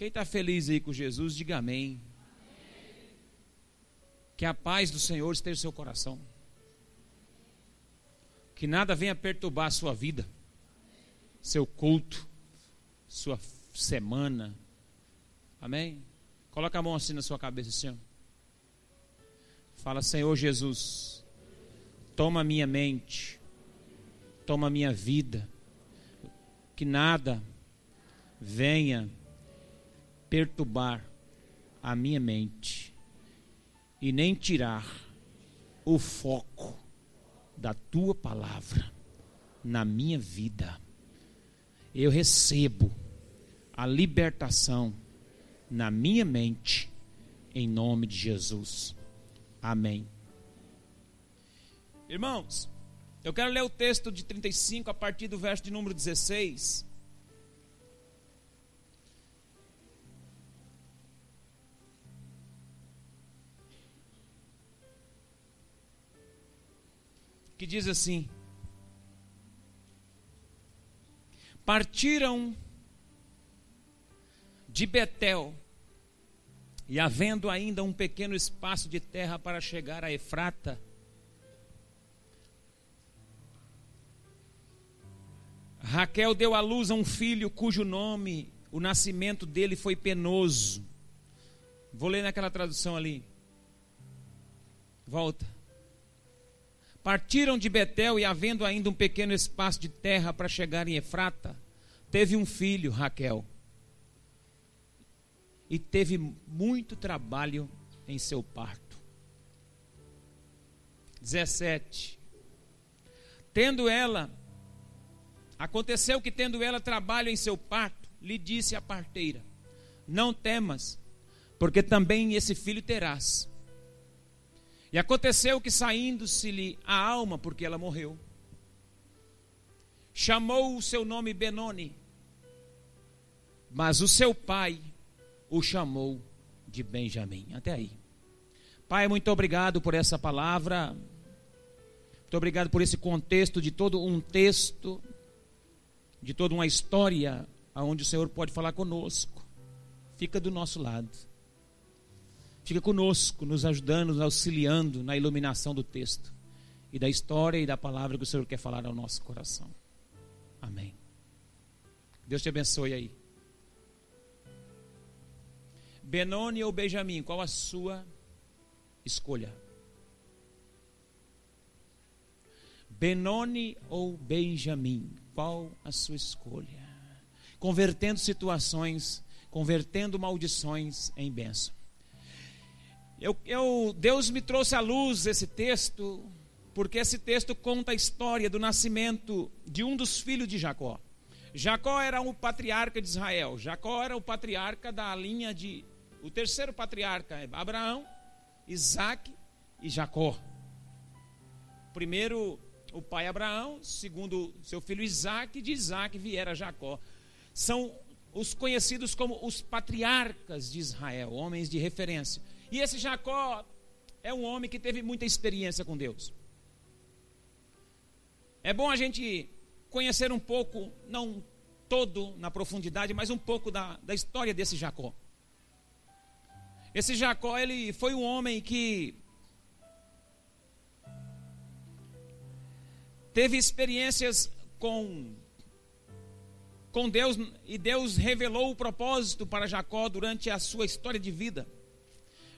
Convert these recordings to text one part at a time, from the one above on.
Quem está feliz aí com Jesus, diga amém. Que a paz do Senhor esteja no seu coração. Que nada venha perturbar a sua vida, seu culto, sua semana. Amém? Coloca a mão assim na sua cabeça, Senhor. Fala, Senhor Jesus, toma minha mente, toma minha vida, que nada venha perturbar a minha mente e nem tirar o foco da tua palavra na minha vida. Eu recebo a libertação na minha mente, em nome de Jesus. Amém. Irmãos, eu quero ler o texto de 35 a partir do verso de número 16. Que diz assim: Partiram de Betel e havendo ainda um pequeno espaço de terra para chegar a Efrata, Raquel deu à luz a um filho cujo nome, o nascimento dele foi penoso. Vou ler naquela tradução ali. Volta. Partiram de Betel e, havendo ainda um pequeno espaço de terra para chegar em Efrata, teve um filho, Raquel e teve muito trabalho em seu parto. 17. Tendo ela, aconteceu que tendo ela trabalho em seu parto, lhe disse a parteira: Não temas, porque também esse filho terás. E aconteceu que saindo-se-lhe a alma, porque ela morreu, chamou o seu nome Benoni, mas o seu pai o chamou de Benjamim. Até aí. Pai, muito obrigado por essa palavra. Muito obrigado por esse contexto de todo um texto, de toda uma história, onde o Senhor pode falar conosco. Fica do nosso lado. Fica conosco, nos ajudando, nos auxiliando na iluminação do texto e da história e da palavra que o Senhor quer falar ao nosso coração. Amém. Deus te abençoe aí. Benoni ou Benjamim, qual a sua escolha? Benoni ou Benjamim, qual a sua escolha? Convertendo situações, convertendo maldições em bênção. Eu, eu, Deus me trouxe à luz esse texto, porque esse texto conta a história do nascimento de um dos filhos de Jacó. Jacó era o patriarca de Israel, Jacó era o patriarca da linha de o terceiro patriarca é Abraão, Isaac e Jacó. Primeiro, o pai Abraão, segundo seu filho Isaac, de Isaac viera Jacó. São os conhecidos como os patriarcas de Israel, homens de referência. E esse Jacó é um homem que teve muita experiência com Deus. É bom a gente conhecer um pouco, não todo na profundidade, mas um pouco da, da história desse Jacó. Esse Jacó, ele foi um homem que teve experiências com com Deus e Deus revelou o propósito para Jacó durante a sua história de vida.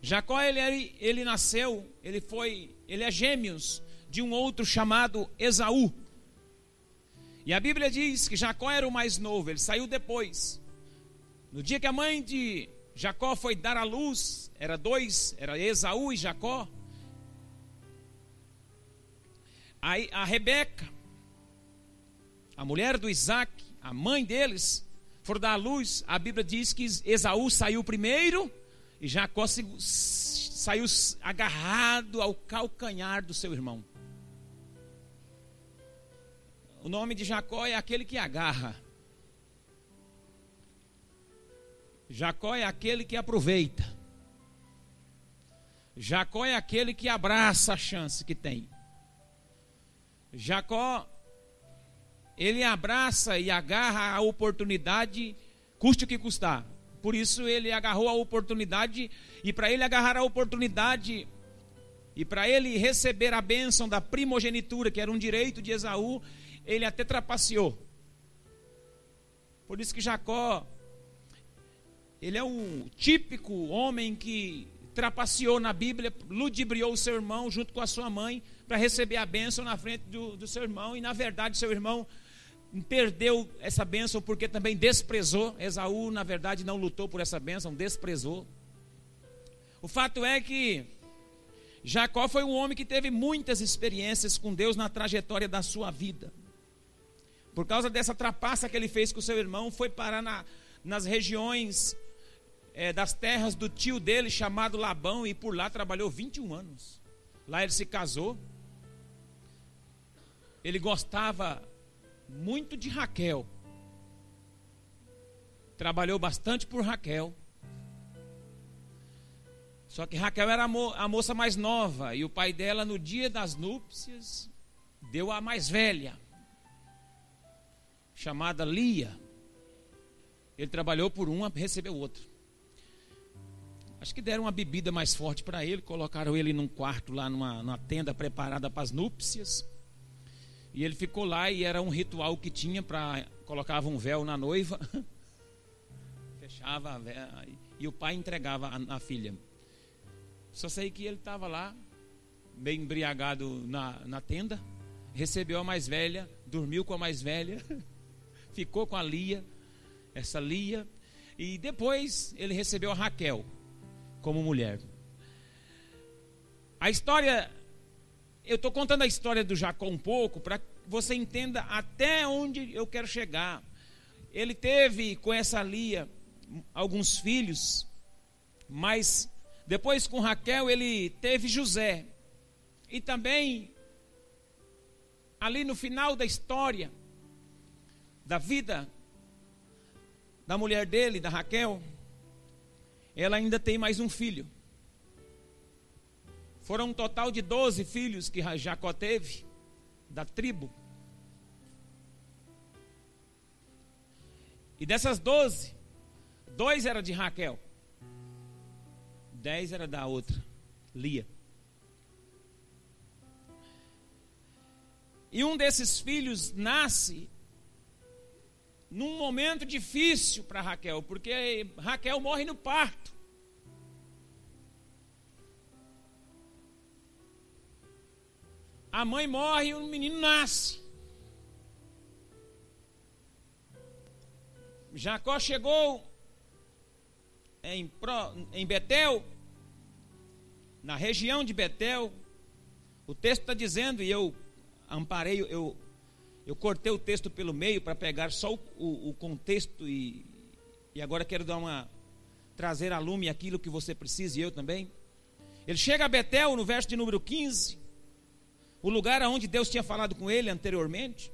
Jacó ele, ele nasceu, ele foi, ele é gêmeos de um outro chamado Esaú. E a Bíblia diz que Jacó era o mais novo, ele saiu depois. No dia que a mãe de Jacó foi dar à luz, era dois, era Esaú e Jacó. Aí a Rebeca, a mulher do Isaac, a mãe deles, foram dar à luz. A Bíblia diz que Esaú saiu primeiro e Jacó saiu agarrado ao calcanhar do seu irmão. O nome de Jacó é aquele que agarra. Jacó é aquele que aproveita. Jacó é aquele que abraça a chance que tem. Jacó, ele abraça e agarra a oportunidade, custe o que custar. Por isso ele agarrou a oportunidade, e para ele agarrar a oportunidade, e para ele receber a bênção da primogenitura, que era um direito de Esaú, ele até trapaceou. Por isso que Jacó, ele é um típico homem que trapaceou na Bíblia, ludibriou o seu irmão junto com a sua mãe para receber a bênção na frente do, do seu irmão, e na verdade seu irmão perdeu essa bênção porque também desprezou. Esaú, na verdade, não lutou por essa bênção, desprezou. O fato é que Jacó foi um homem que teve muitas experiências com Deus na trajetória da sua vida. Por causa dessa trapaça que ele fez com seu irmão, foi parar na, nas regiões é, das terras do tio dele, chamado Labão, e por lá trabalhou 21 anos. Lá ele se casou. Ele gostava muito de Raquel. Trabalhou bastante por Raquel. Só que Raquel era a, mo a moça mais nova e o pai dela, no dia das núpcias, deu a mais velha, chamada Lia. Ele trabalhou por uma, recebeu outra. Acho que deram uma bebida mais forte para ele, colocaram ele num quarto lá numa, numa tenda preparada para as núpcias. E ele ficou lá e era um ritual que tinha para colocava um véu na noiva, fechava véu, e o pai entregava a, a filha. Só sei que ele estava lá, bem embriagado na, na tenda, recebeu a mais velha, dormiu com a mais velha, ficou com a Lia, essa Lia, e depois ele recebeu a Raquel como mulher. A história eu estou contando a história do Jacó um pouco para que você entenda até onde eu quero chegar. Ele teve com essa Lia alguns filhos, mas depois com Raquel ele teve José. E também, ali no final da história, da vida da mulher dele, da Raquel, ela ainda tem mais um filho. Foram um total de 12 filhos que Jacó teve, da tribo. E dessas 12, dois eram de Raquel. Dez era da outra, Lia. E um desses filhos nasce num momento difícil para Raquel, porque Raquel morre no parto. A mãe morre e o menino nasce. Jacó chegou em, em Betel, na região de Betel. O texto está dizendo, e eu amparei, eu, eu cortei o texto pelo meio para pegar só o, o, o contexto e, e agora quero dar uma trazer a lume aquilo que você precisa e eu também. Ele chega a Betel no verso de número 15 o lugar aonde Deus tinha falado com ele anteriormente.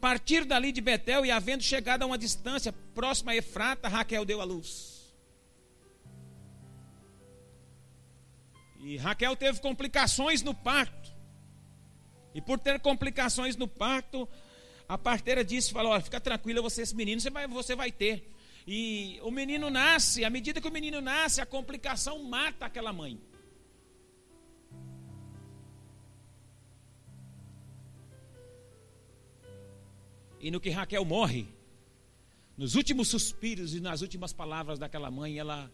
Partir dali de Betel e havendo chegado a uma distância próxima a Efrata, Raquel deu a luz. E Raquel teve complicações no parto. E por ter complicações no parto, a parteira disse, falou, olha, fica tranquila, você esse menino você vai, você vai ter. E o menino nasce, à medida que o menino nasce, a complicação mata aquela mãe. E no que Raquel morre, nos últimos suspiros e nas últimas palavras daquela mãe, ela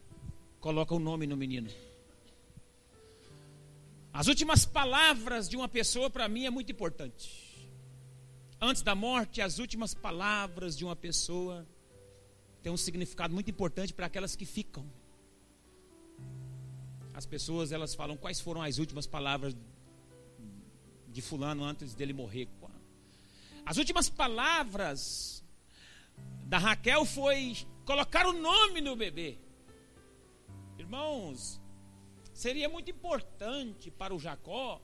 coloca o nome no menino. As últimas palavras de uma pessoa para mim é muito importante. Antes da morte, as últimas palavras de uma pessoa têm um significado muito importante para aquelas que ficam. As pessoas elas falam quais foram as últimas palavras de fulano antes dele morrer. As últimas palavras da Raquel foi colocar o nome no bebê. Irmãos, seria muito importante para o Jacó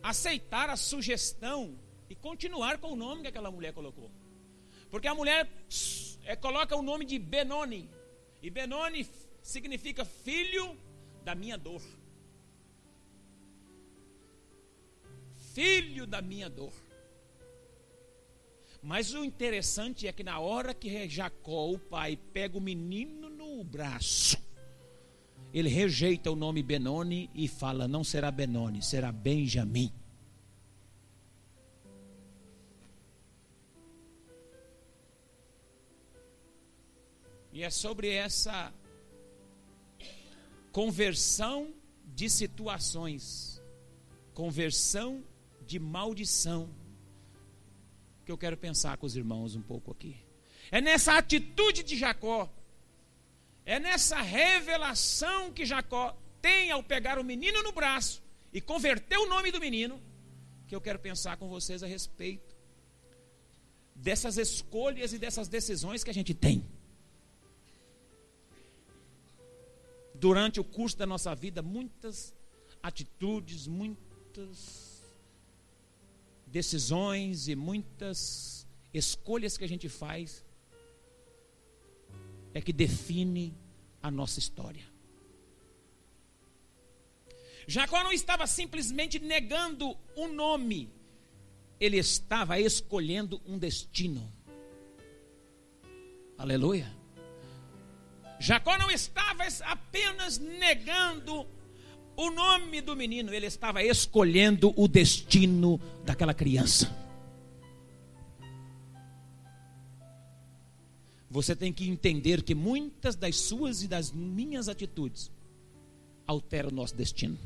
aceitar a sugestão e continuar com o nome que aquela mulher colocou. Porque a mulher é, coloca o nome de Benoni. E Benoni significa filho da minha dor. Filho da minha dor. Mas o interessante é que na hora que Jacó, o pai, pega o menino no braço, ele rejeita o nome Benoni e fala: não será Benoni, será Benjamim. E é sobre essa conversão de situações, conversão de maldição, que eu quero pensar com os irmãos um pouco aqui. É nessa atitude de Jacó, é nessa revelação que Jacó tem ao pegar o menino no braço e converter o nome do menino, que eu quero pensar com vocês a respeito dessas escolhas e dessas decisões que a gente tem. durante o curso da nossa vida muitas atitudes, muitas decisões e muitas escolhas que a gente faz é que define a nossa história. Jacó não estava simplesmente negando um nome, ele estava escolhendo um destino. Aleluia. Jacó não estava apenas negando o nome do menino, ele estava escolhendo o destino daquela criança. Você tem que entender que muitas das suas e das minhas atitudes alteram o nosso destino,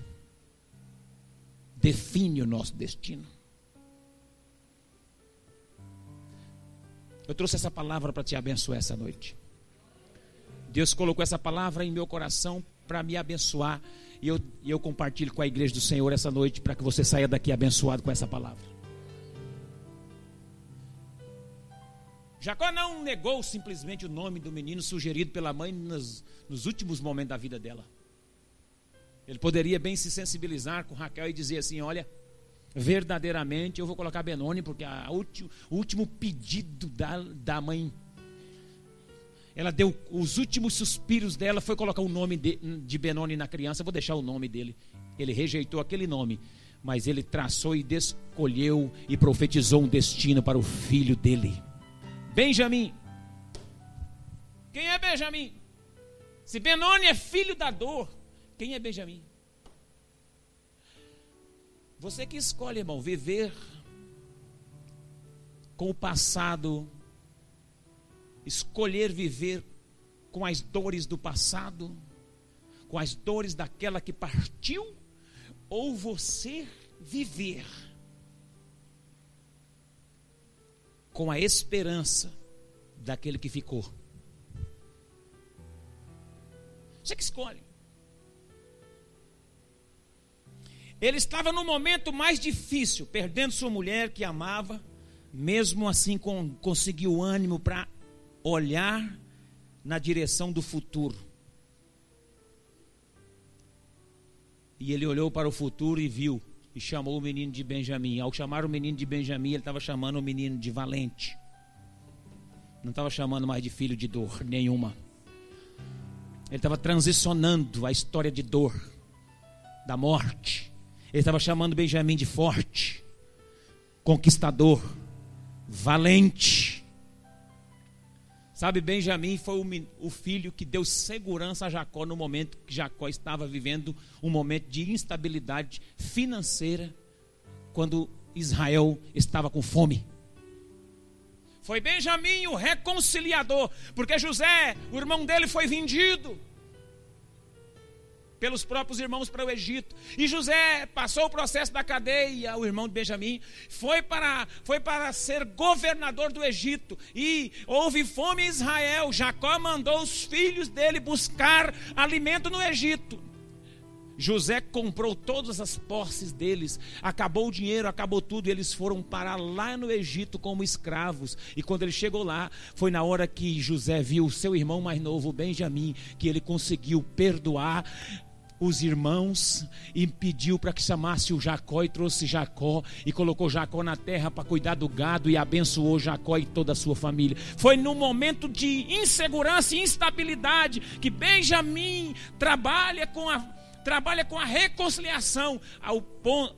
define o nosso destino. Eu trouxe essa palavra para te abençoar essa noite. Deus colocou essa palavra em meu coração para me abençoar. E eu, eu compartilho com a igreja do Senhor essa noite para que você saia daqui abençoado com essa palavra. Jacó não negou simplesmente o nome do menino sugerido pela mãe nos, nos últimos momentos da vida dela. Ele poderia bem se sensibilizar com Raquel e dizer assim: Olha, verdadeiramente eu vou colocar Benoni, porque a, o último pedido da, da mãe ela deu os últimos suspiros dela, foi colocar o nome de, de Benoni na criança. vou deixar o nome dele. Ele rejeitou aquele nome, mas ele traçou e escolheu e profetizou um destino para o filho dele. Benjamim. Quem é Benjamim? Se Benoni é filho da dor, quem é Benjamim? Você que escolhe, irmão, viver com o passado escolher viver com as dores do passado, com as dores daquela que partiu, ou você viver com a esperança daquele que ficou. Você que escolhe. Ele estava no momento mais difícil, perdendo sua mulher que amava, mesmo assim com, conseguiu ânimo para olhar na direção do futuro. E ele olhou para o futuro e viu e chamou o menino de Benjamim. Ao chamar o menino de Benjamim, ele estava chamando o menino de valente. Não estava chamando mais de filho de dor nenhuma. Ele estava transicionando a história de dor, da morte. Ele estava chamando Benjamim de forte, conquistador, valente. Sabe, Benjamim foi o, filho que deu segurança a Jacó no momento que Jacó estava vivendo um momento de instabilidade financeira, quando Israel estava com fome. Foi Benjamim o reconciliador, porque José, o irmão dele, foi vendido pelos próprios irmãos para o Egito. E José passou o processo da cadeia, o irmão de Benjamim, foi para, foi para ser governador do Egito. E houve fome em Israel. Jacó mandou os filhos dele buscar alimento no Egito. José comprou todas as posses deles, acabou o dinheiro, acabou tudo, e eles foram parar lá no Egito como escravos. E quando ele chegou lá, foi na hora que José viu o seu irmão mais novo, Benjamim, que ele conseguiu perdoar os irmãos e pediu para que chamasse o Jacó e trouxe Jacó e colocou Jacó na terra para cuidar do gado e abençoou Jacó e toda a sua família. Foi no momento de insegurança e instabilidade que Benjamim trabalha com a trabalha com a reconciliação. Ao,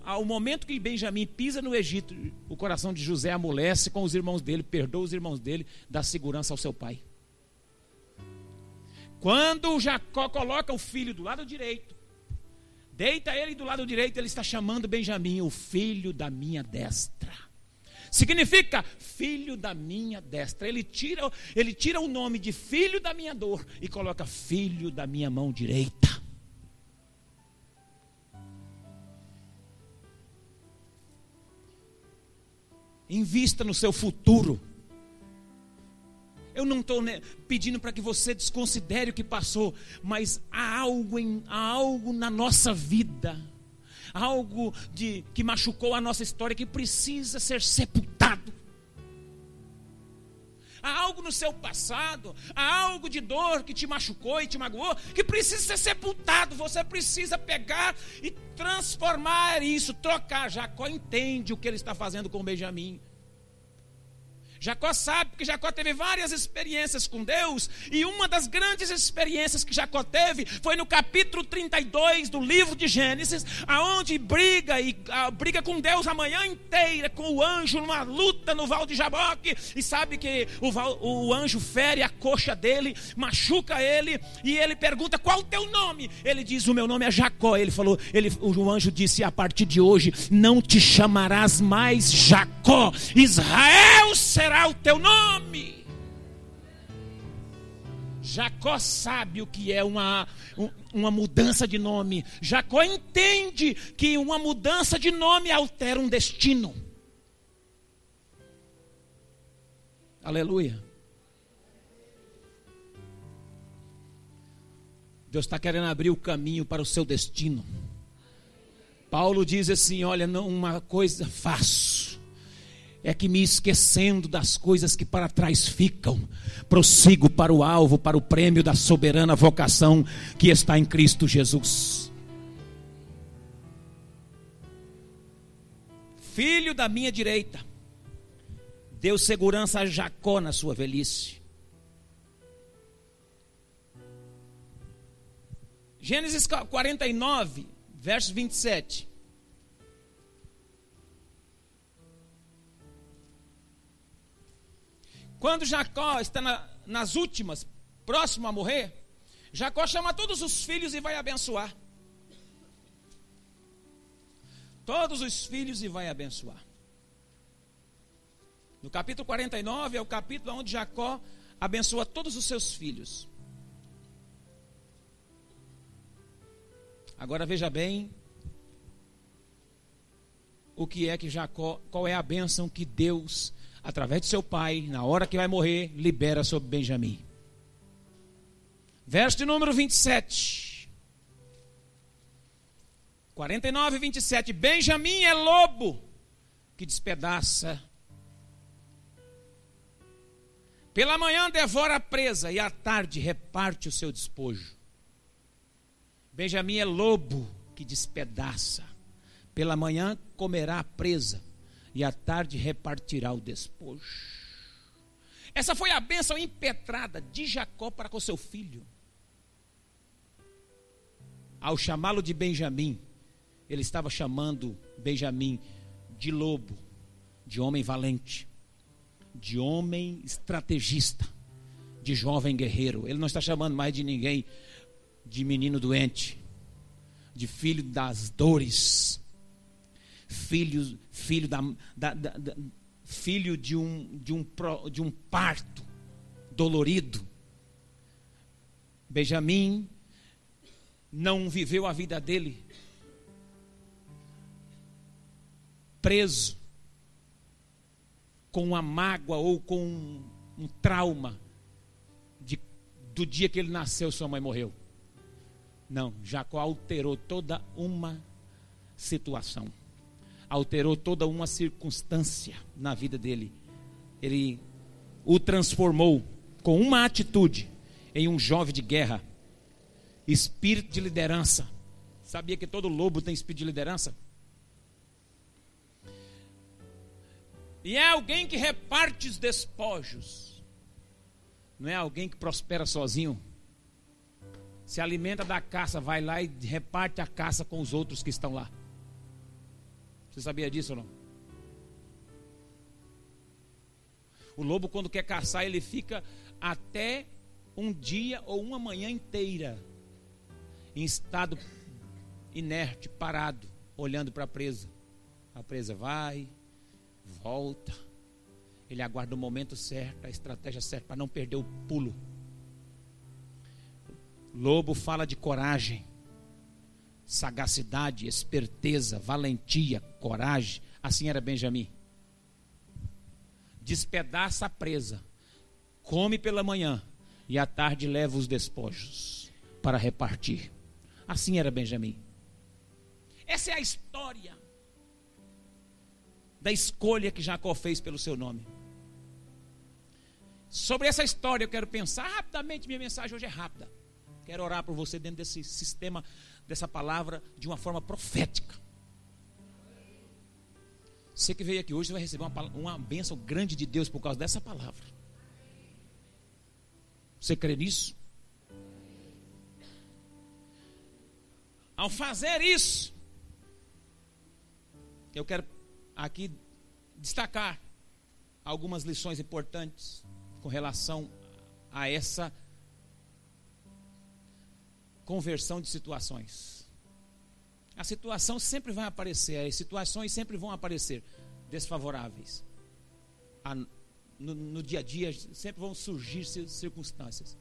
ao momento que Benjamim pisa no Egito, o coração de José amolece com os irmãos dele, perdoa os irmãos dele, dá segurança ao seu pai. Quando Jacó coloca o filho do lado direito, deita ele do lado direito, ele está chamando Benjamim, o filho da minha destra. Significa filho da minha destra. Ele tira, ele tira o nome de filho da minha dor e coloca filho da minha mão direita. Invista no seu futuro. Eu não estou pedindo para que você desconsidere o que passou, mas há algo, em, há algo na nossa vida, algo de, que machucou a nossa história que precisa ser sepultado. Há algo no seu passado, há algo de dor que te machucou e te magoou, que precisa ser sepultado. Você precisa pegar e transformar isso, trocar. Jacó entende o que ele está fazendo com Benjamim. Jacó sabe que Jacó teve várias experiências com Deus, e uma das grandes experiências que Jacó teve foi no capítulo 32 do livro de Gênesis, aonde briga e a, briga com Deus a manhã inteira com o anjo numa luta no Val de Jaboque, e sabe que o, o anjo fere a coxa dele, machuca ele, e ele pergunta: "Qual o teu nome?" Ele diz: "O meu nome é Jacó". Ele falou, ele o anjo disse: "A partir de hoje não te chamarás mais Jacó, Israel será será o teu nome. Jacó sabe o que é uma, uma mudança de nome. Jacó entende que uma mudança de nome altera um destino. Aleluia. Deus está querendo abrir o caminho para o seu destino. Paulo diz assim: olha, não uma coisa faço é que me esquecendo das coisas que para trás ficam, prossigo para o alvo, para o prêmio da soberana vocação que está em Cristo Jesus. Filho da minha direita, deu segurança a Jacó na sua velhice. Gênesis 49, verso 27. Quando Jacó está na, nas últimas, próximo a morrer, Jacó chama todos os filhos e vai abençoar. Todos os filhos e vai abençoar. No capítulo 49 é o capítulo onde Jacó abençoa todos os seus filhos. Agora veja bem o que é que Jacó, qual é a bênção que Deus através de seu pai, na hora que vai morrer, libera sobre Benjamim. Verso de número 27. 49 27. Benjamim é lobo que despedaça. Pela manhã devora a presa e à tarde reparte o seu despojo. Benjamim é lobo que despedaça. Pela manhã comerá a presa e à tarde repartirá o despojo. Essa foi a bênção impetrada de Jacó para com seu filho. Ao chamá-lo de Benjamim, ele estava chamando Benjamim de lobo, de homem valente, de homem estrategista, de jovem guerreiro. Ele não está chamando mais de ninguém de menino doente, de filho das dores, filho, filho, da, da, da, filho de, um, de, um, de um parto dolorido. Benjamim não viveu a vida dele preso com uma mágoa ou com um, um trauma de, do dia que ele nasceu, sua mãe morreu. Não, Jacó alterou toda uma situação alterou toda uma circunstância na vida dele. Ele o transformou com uma atitude em um jovem de guerra, espírito de liderança. Sabia que todo lobo tem espírito de liderança? E é alguém que reparte os despojos. Não é alguém que prospera sozinho. se alimenta da caça, vai lá e reparte a caça com os outros que estão lá. Você sabia disso ou não? O lobo, quando quer caçar, ele fica até um dia ou uma manhã inteira em estado inerte, parado, olhando para a presa. A presa vai, volta. Ele aguarda o momento certo, a estratégia certa para não perder o pulo. Lobo fala de coragem, sagacidade, esperteza, valentia, coragem. Assim era Benjamim. Despedaça a presa, come pela manhã e à tarde leva os despojos para repartir. Assim era Benjamim. Essa é a história da escolha que Jacó fez pelo seu nome. Sobre essa história eu quero pensar rapidamente, minha mensagem hoje é rápida. Quero orar por você dentro desse sistema, dessa palavra, de uma forma profética. Você que veio aqui hoje vai receber uma, uma bênção grande de Deus por causa dessa palavra. Você crê nisso? Ao fazer isso, eu quero aqui destacar algumas lições importantes com relação a essa conversão de situações. A situação sempre vai aparecer, as situações sempre vão aparecer desfavoráveis. A, no, no dia a dia sempre vão surgir circunstâncias.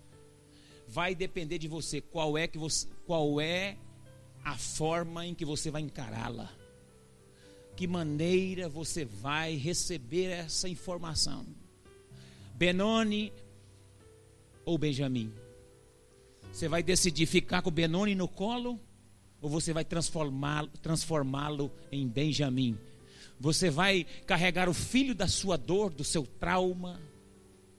Vai depender de você qual é que você, qual é a forma em que você vai encará-la que maneira você vai receber essa informação. Benoni ou Benjamim? Você vai decidir ficar com Benoni no colo ou você vai transformá-lo transformá em Benjamim? Você vai carregar o filho da sua dor, do seu trauma,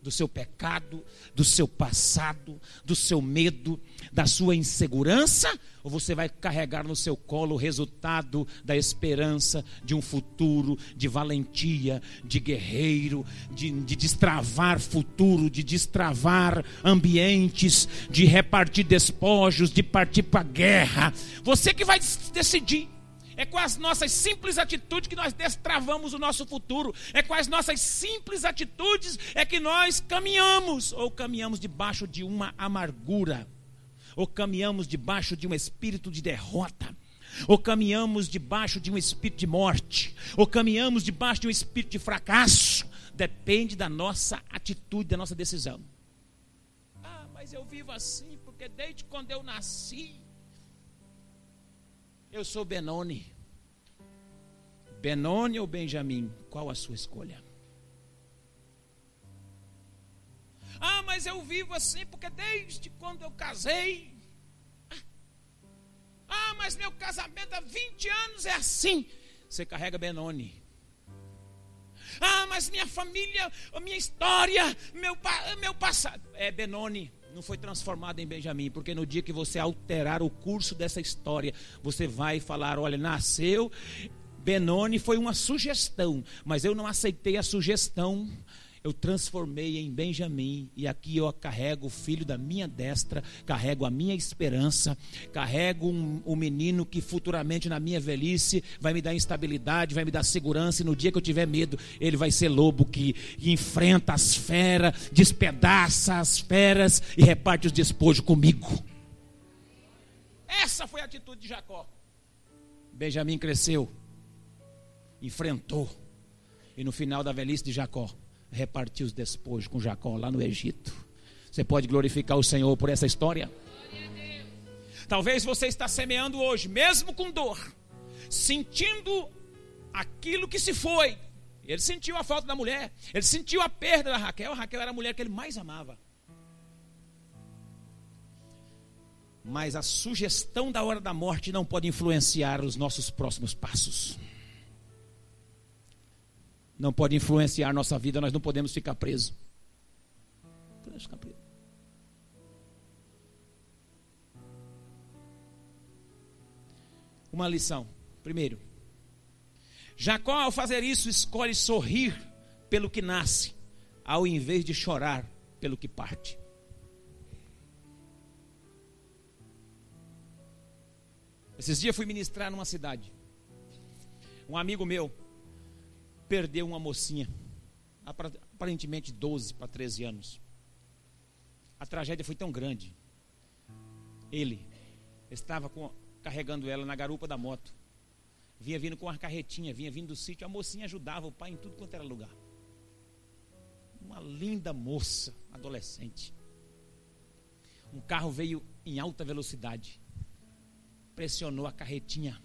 do seu pecado, do seu passado, do seu medo, da sua insegurança, ou você vai carregar no seu colo o resultado da esperança de um futuro, de valentia, de guerreiro, de, de destravar futuro, de destravar ambientes, de repartir despojos, de partir para a guerra. Você que vai decidir. É com as nossas simples atitudes que nós destravamos o nosso futuro. É com as nossas simples atitudes é que nós caminhamos. Ou caminhamos debaixo de uma amargura, ou caminhamos debaixo de um espírito de derrota. Ou caminhamos debaixo de um espírito de morte, ou caminhamos debaixo de um espírito de fracasso, depende da nossa atitude, da nossa decisão. Ah, mas eu vivo assim porque desde quando eu nasci, eu sou Benoni. Benoni ou Benjamim? Qual a sua escolha? Ah, mas eu vivo assim porque desde quando eu casei. Ah, mas meu casamento há 20 anos é assim. Você carrega Benoni. Ah, mas minha família, minha história, meu, meu passado. É Benoni não foi transformado em Benjamim, porque no dia que você alterar o curso dessa história, você vai falar: olha, nasceu. Benoni foi uma sugestão, mas eu não aceitei a sugestão eu transformei em Benjamim, e aqui eu carrego o filho da minha destra, carrego a minha esperança, carrego um, um menino que futuramente na minha velhice vai me dar instabilidade, vai me dar segurança, e no dia que eu tiver medo, ele vai ser lobo que enfrenta as feras, despedaça as feras e reparte os despojos comigo. Essa foi a atitude de Jacó. Benjamim cresceu, enfrentou, e no final da velhice de Jacó, repartiu os despojos com Jacó lá no Egito. Você pode glorificar o Senhor por essa história? Talvez você está semeando hoje, mesmo com dor, sentindo aquilo que se foi. Ele sentiu a falta da mulher, ele sentiu a perda da Raquel. A Raquel era a mulher que ele mais amava. Mas a sugestão da hora da morte não pode influenciar os nossos próximos passos não pode influenciar nossa vida, nós não podemos ficar presos. Podemos ficar presos. Uma lição. Primeiro, Jacó, ao fazer isso, escolhe sorrir pelo que nasce, ao invés de chorar pelo que parte. Esses dias fui ministrar numa cidade. Um amigo meu perdeu uma mocinha, aparentemente 12 para 13 anos. A tragédia foi tão grande. Ele estava com, carregando ela na garupa da moto. Vinha vindo com uma carretinha, vinha vindo do sítio. A mocinha ajudava o pai em tudo quanto era lugar. Uma linda moça, adolescente. Um carro veio em alta velocidade, pressionou a carretinha,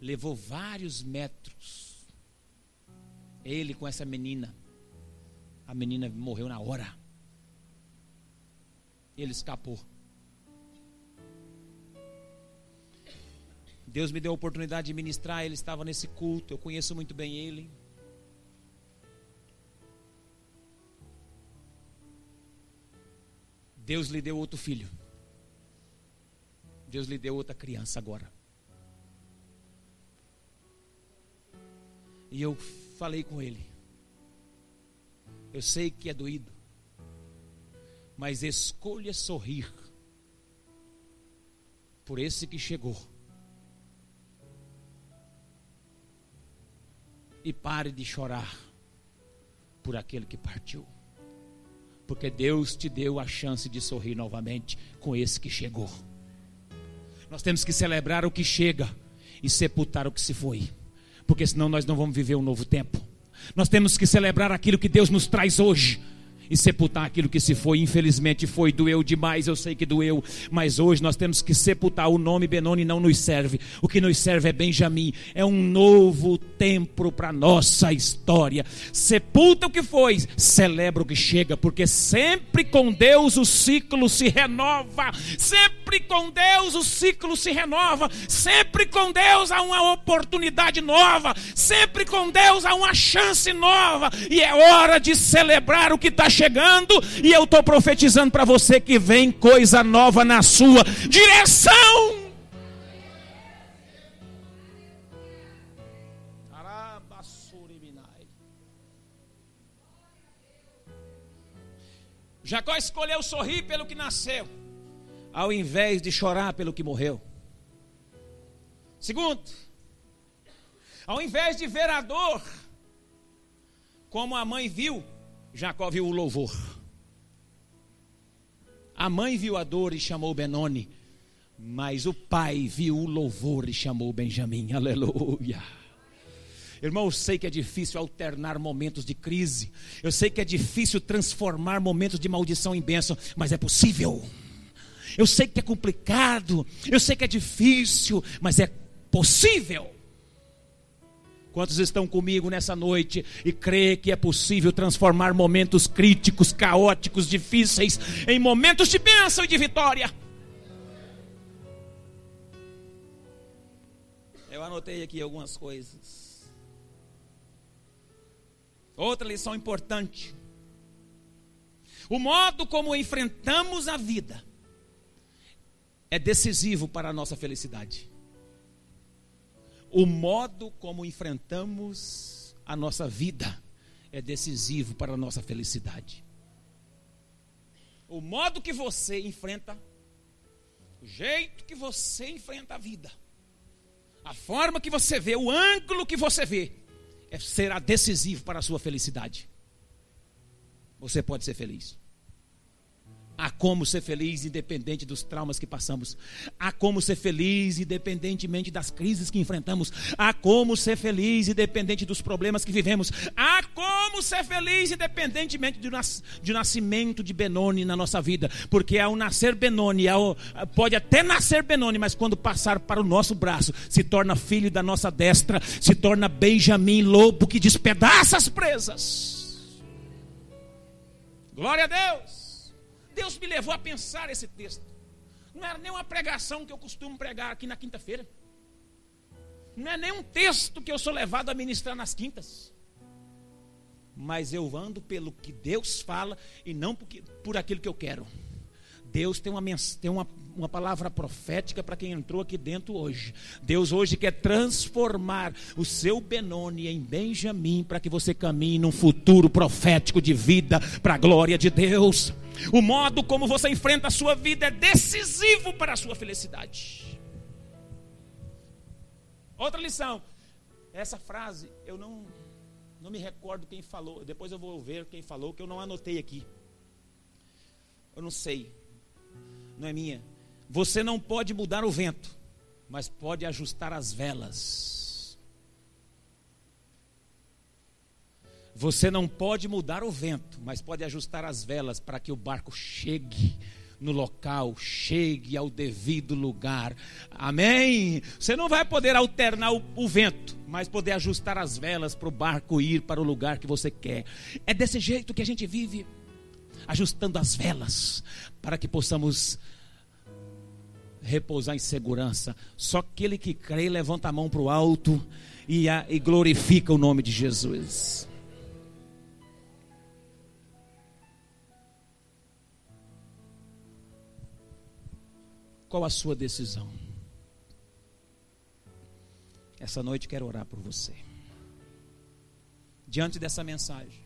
levou vários metros. Ele com essa menina, a menina morreu na hora. Ele escapou. Deus me deu a oportunidade de ministrar, ele estava nesse culto, eu conheço muito bem ele. Deus lhe deu outro filho. Deus lhe deu outra criança agora. E eu falei com ele. Eu sei que é doído. Mas escolha sorrir por esse que chegou. E pare de chorar por aquele que partiu porque Deus te deu a chance de sorrir novamente com esse que chegou. Nós temos que celebrar o que chega e sepultar o que se foi, porque senão nós não vamos viver um novo tempo. Nós temos que celebrar aquilo que Deus nos traz hoje e sepultar aquilo que se foi. Infelizmente foi, doeu demais, eu sei que doeu, mas hoje nós temos que sepultar. O nome Benoni não nos serve. O que nos serve é Benjamim. É um novo tempo para nossa história. Sepulta o que foi, celebra o que chega, porque sempre com Deus o ciclo se renova. Sempre com Deus o ciclo se renova. Sempre com Deus há uma oportunidade nova. Sempre com Deus há uma chance nova. E é hora de celebrar o que está chegando, e eu estou profetizando para você que vem coisa nova na sua direção. Jacó escolheu sorrir pelo que nasceu, ao invés de chorar pelo que morreu. Segundo, ao invés de ver a dor, como a mãe viu, Jacó viu o louvor. A mãe viu a dor e chamou Benoni, mas o pai viu o louvor e chamou Benjamim. Aleluia. Irmão, eu sei que é difícil alternar momentos de crise. Eu sei que é difícil transformar momentos de maldição em bênção, mas é possível. Eu sei que é complicado, eu sei que é difícil, mas é possível. Quantos estão comigo nessa noite e crê que é possível transformar momentos críticos, caóticos, difíceis em momentos de bênção e de vitória? Eu anotei aqui algumas coisas. Outra lição importante. O modo como enfrentamos a vida é decisivo para a nossa felicidade o modo como enfrentamos a nossa vida é decisivo para a nossa felicidade. O modo que você enfrenta, o jeito que você enfrenta a vida, a forma que você vê, o ângulo que você vê, é, será decisivo para a sua felicidade. Você pode ser feliz. Há como ser feliz independente dos traumas que passamos. Há como ser feliz independentemente das crises que enfrentamos. Há como ser feliz independente dos problemas que vivemos. Há como ser feliz independentemente do, nas, de nascimento de Benoni na nossa vida. Porque ao nascer Benoni, ao, pode até nascer Benoni, mas quando passar para o nosso braço, se torna filho da nossa destra, se torna Benjamim, lobo que despedaça as presas. Glória a Deus. Deus me levou a pensar esse texto. Não era nem uma pregação que eu costumo pregar aqui na quinta-feira. Não é nem um texto que eu sou levado a ministrar nas quintas. Mas eu ando pelo que Deus fala e não por aquilo que eu quero. Deus tem uma, tem uma, uma palavra profética para quem entrou aqui dentro hoje. Deus hoje quer transformar o seu Benoni em Benjamim para que você caminhe num futuro profético de vida para a glória de Deus. O modo como você enfrenta a sua vida é decisivo para a sua felicidade. Outra lição. Essa frase eu não não me recordo quem falou. Depois eu vou ver quem falou que eu não anotei aqui. Eu não sei. Não é minha. Você não pode mudar o vento, mas pode ajustar as velas. Você não pode mudar o vento, mas pode ajustar as velas para que o barco chegue no local, chegue ao devido lugar. Amém? Você não vai poder alternar o, o vento, mas poder ajustar as velas para o barco ir para o lugar que você quer. É desse jeito que a gente vive, ajustando as velas para que possamos repousar em segurança. Só aquele que crê levanta a mão para o alto e, a, e glorifica o nome de Jesus. Qual a sua decisão? Essa noite quero orar por você. Diante dessa mensagem,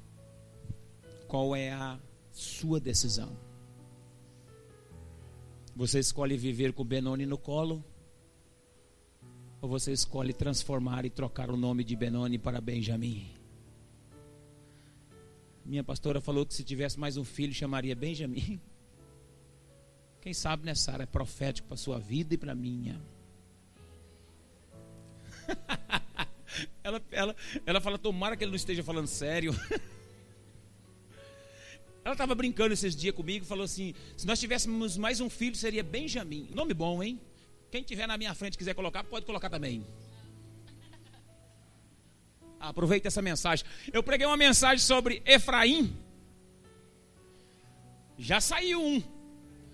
qual é a sua decisão? Você escolhe viver com Benoni no colo? Ou você escolhe transformar e trocar o nome de Benoni para Benjamim? Minha pastora falou que se tivesse mais um filho, chamaria Benjamim. Quem sabe nessa área é profético para a sua vida e para a minha. ela, ela, ela fala, tomara que ele não esteja falando sério. ela estava brincando esses dias comigo e falou assim: se nós tivéssemos mais um filho, seria Benjamim. Nome bom, hein? Quem tiver na minha frente quiser colocar, pode colocar também. Aproveita essa mensagem. Eu preguei uma mensagem sobre Efraim. Já saiu um.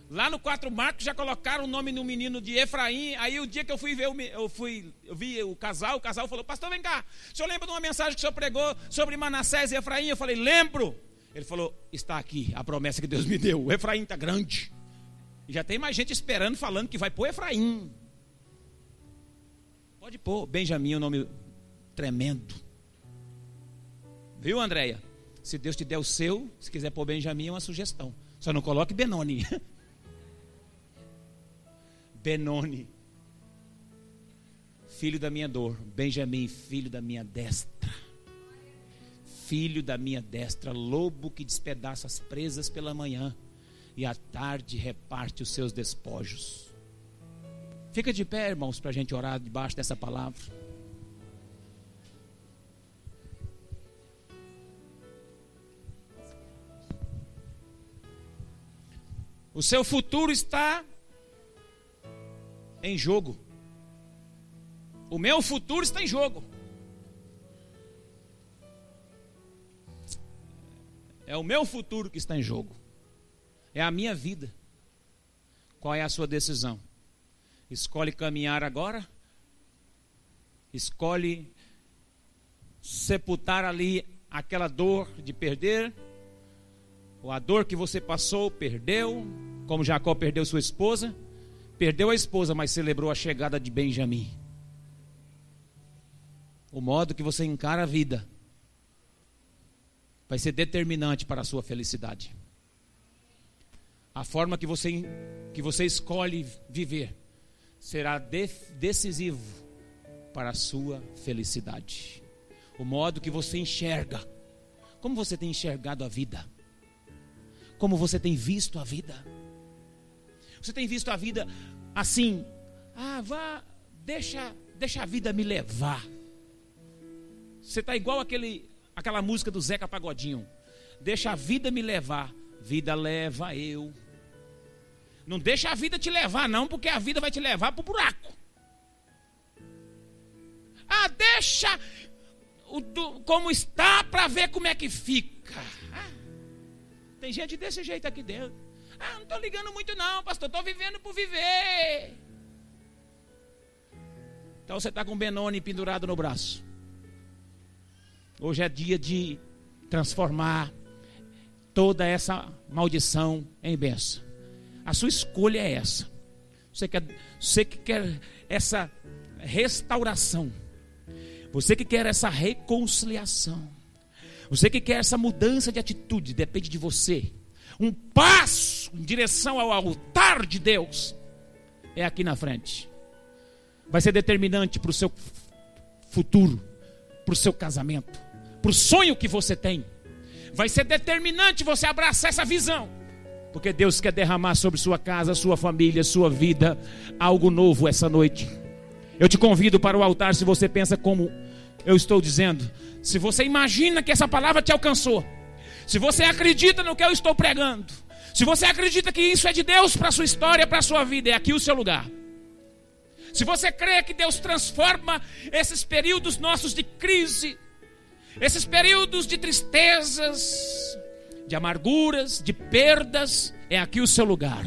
Lá no quatro Marcos já colocaram o nome no menino de Efraim. Aí o dia que eu fui ver, eu fui, eu vi o casal, o casal falou: Pastor, vem cá. O senhor lembra de uma mensagem que o senhor pregou sobre Manassés e Efraim? Eu falei: Lembro. Ele falou: Está aqui a promessa que Deus me deu. O Efraim está grande. E já tem mais gente esperando, falando que vai pôr Efraim. Pode pôr Benjamim, o um nome tremendo. Viu, Andréia? Se Deus te der o seu, se quiser pôr Benjamim, é uma sugestão. Só não coloque Benoni. Benoni, filho da minha dor. Benjamim, filho da minha destra. Filho da minha destra, lobo que despedaça as presas pela manhã e à tarde reparte os seus despojos. Fica de pé, irmãos, para a gente orar debaixo dessa palavra. O seu futuro está em jogo. O meu futuro está em jogo. É o meu futuro que está em jogo. É a minha vida. Qual é a sua decisão? Escolhe caminhar agora? Escolhe sepultar ali aquela dor de perder? Ou a dor que você passou, perdeu, como Jacó perdeu sua esposa? Perdeu a esposa, mas celebrou a chegada de Benjamim. O modo que você encara a vida vai ser determinante para a sua felicidade. A forma que você, que você escolhe viver será de, decisivo para a sua felicidade. O modo que você enxerga, como você tem enxergado a vida, como você tem visto a vida. Você tem visto a vida assim, ah, vá, deixa, deixa a vida me levar. Você está igual aquele, aquela música do Zeca Pagodinho. Deixa a vida me levar, vida leva eu. Não deixa a vida te levar, não, porque a vida vai te levar para o buraco. Ah, deixa o, do, como está para ver como é que fica. Ah, tem gente desse jeito aqui dentro. Ah, não estou ligando muito não, pastor. Estou vivendo por viver. Então você está com o Benoni pendurado no braço. Hoje é dia de transformar toda essa maldição em bênção. A sua escolha é essa. Você, quer, você que quer essa restauração. Você que quer essa reconciliação. Você que quer essa mudança de atitude, depende de você um passo em direção ao altar de Deus é aqui na frente. Vai ser determinante para o seu futuro, para o seu casamento, para o sonho que você tem. Vai ser determinante você abraçar essa visão. Porque Deus quer derramar sobre sua casa, sua família, sua vida algo novo essa noite. Eu te convido para o altar se você pensa como eu estou dizendo. Se você imagina que essa palavra te alcançou. Se você acredita no que eu estou pregando. Se você acredita que isso é de Deus para a sua história, para a sua vida, é aqui o seu lugar. Se você crê que Deus transforma esses períodos nossos de crise, esses períodos de tristezas, de amarguras, de perdas, é aqui o seu lugar.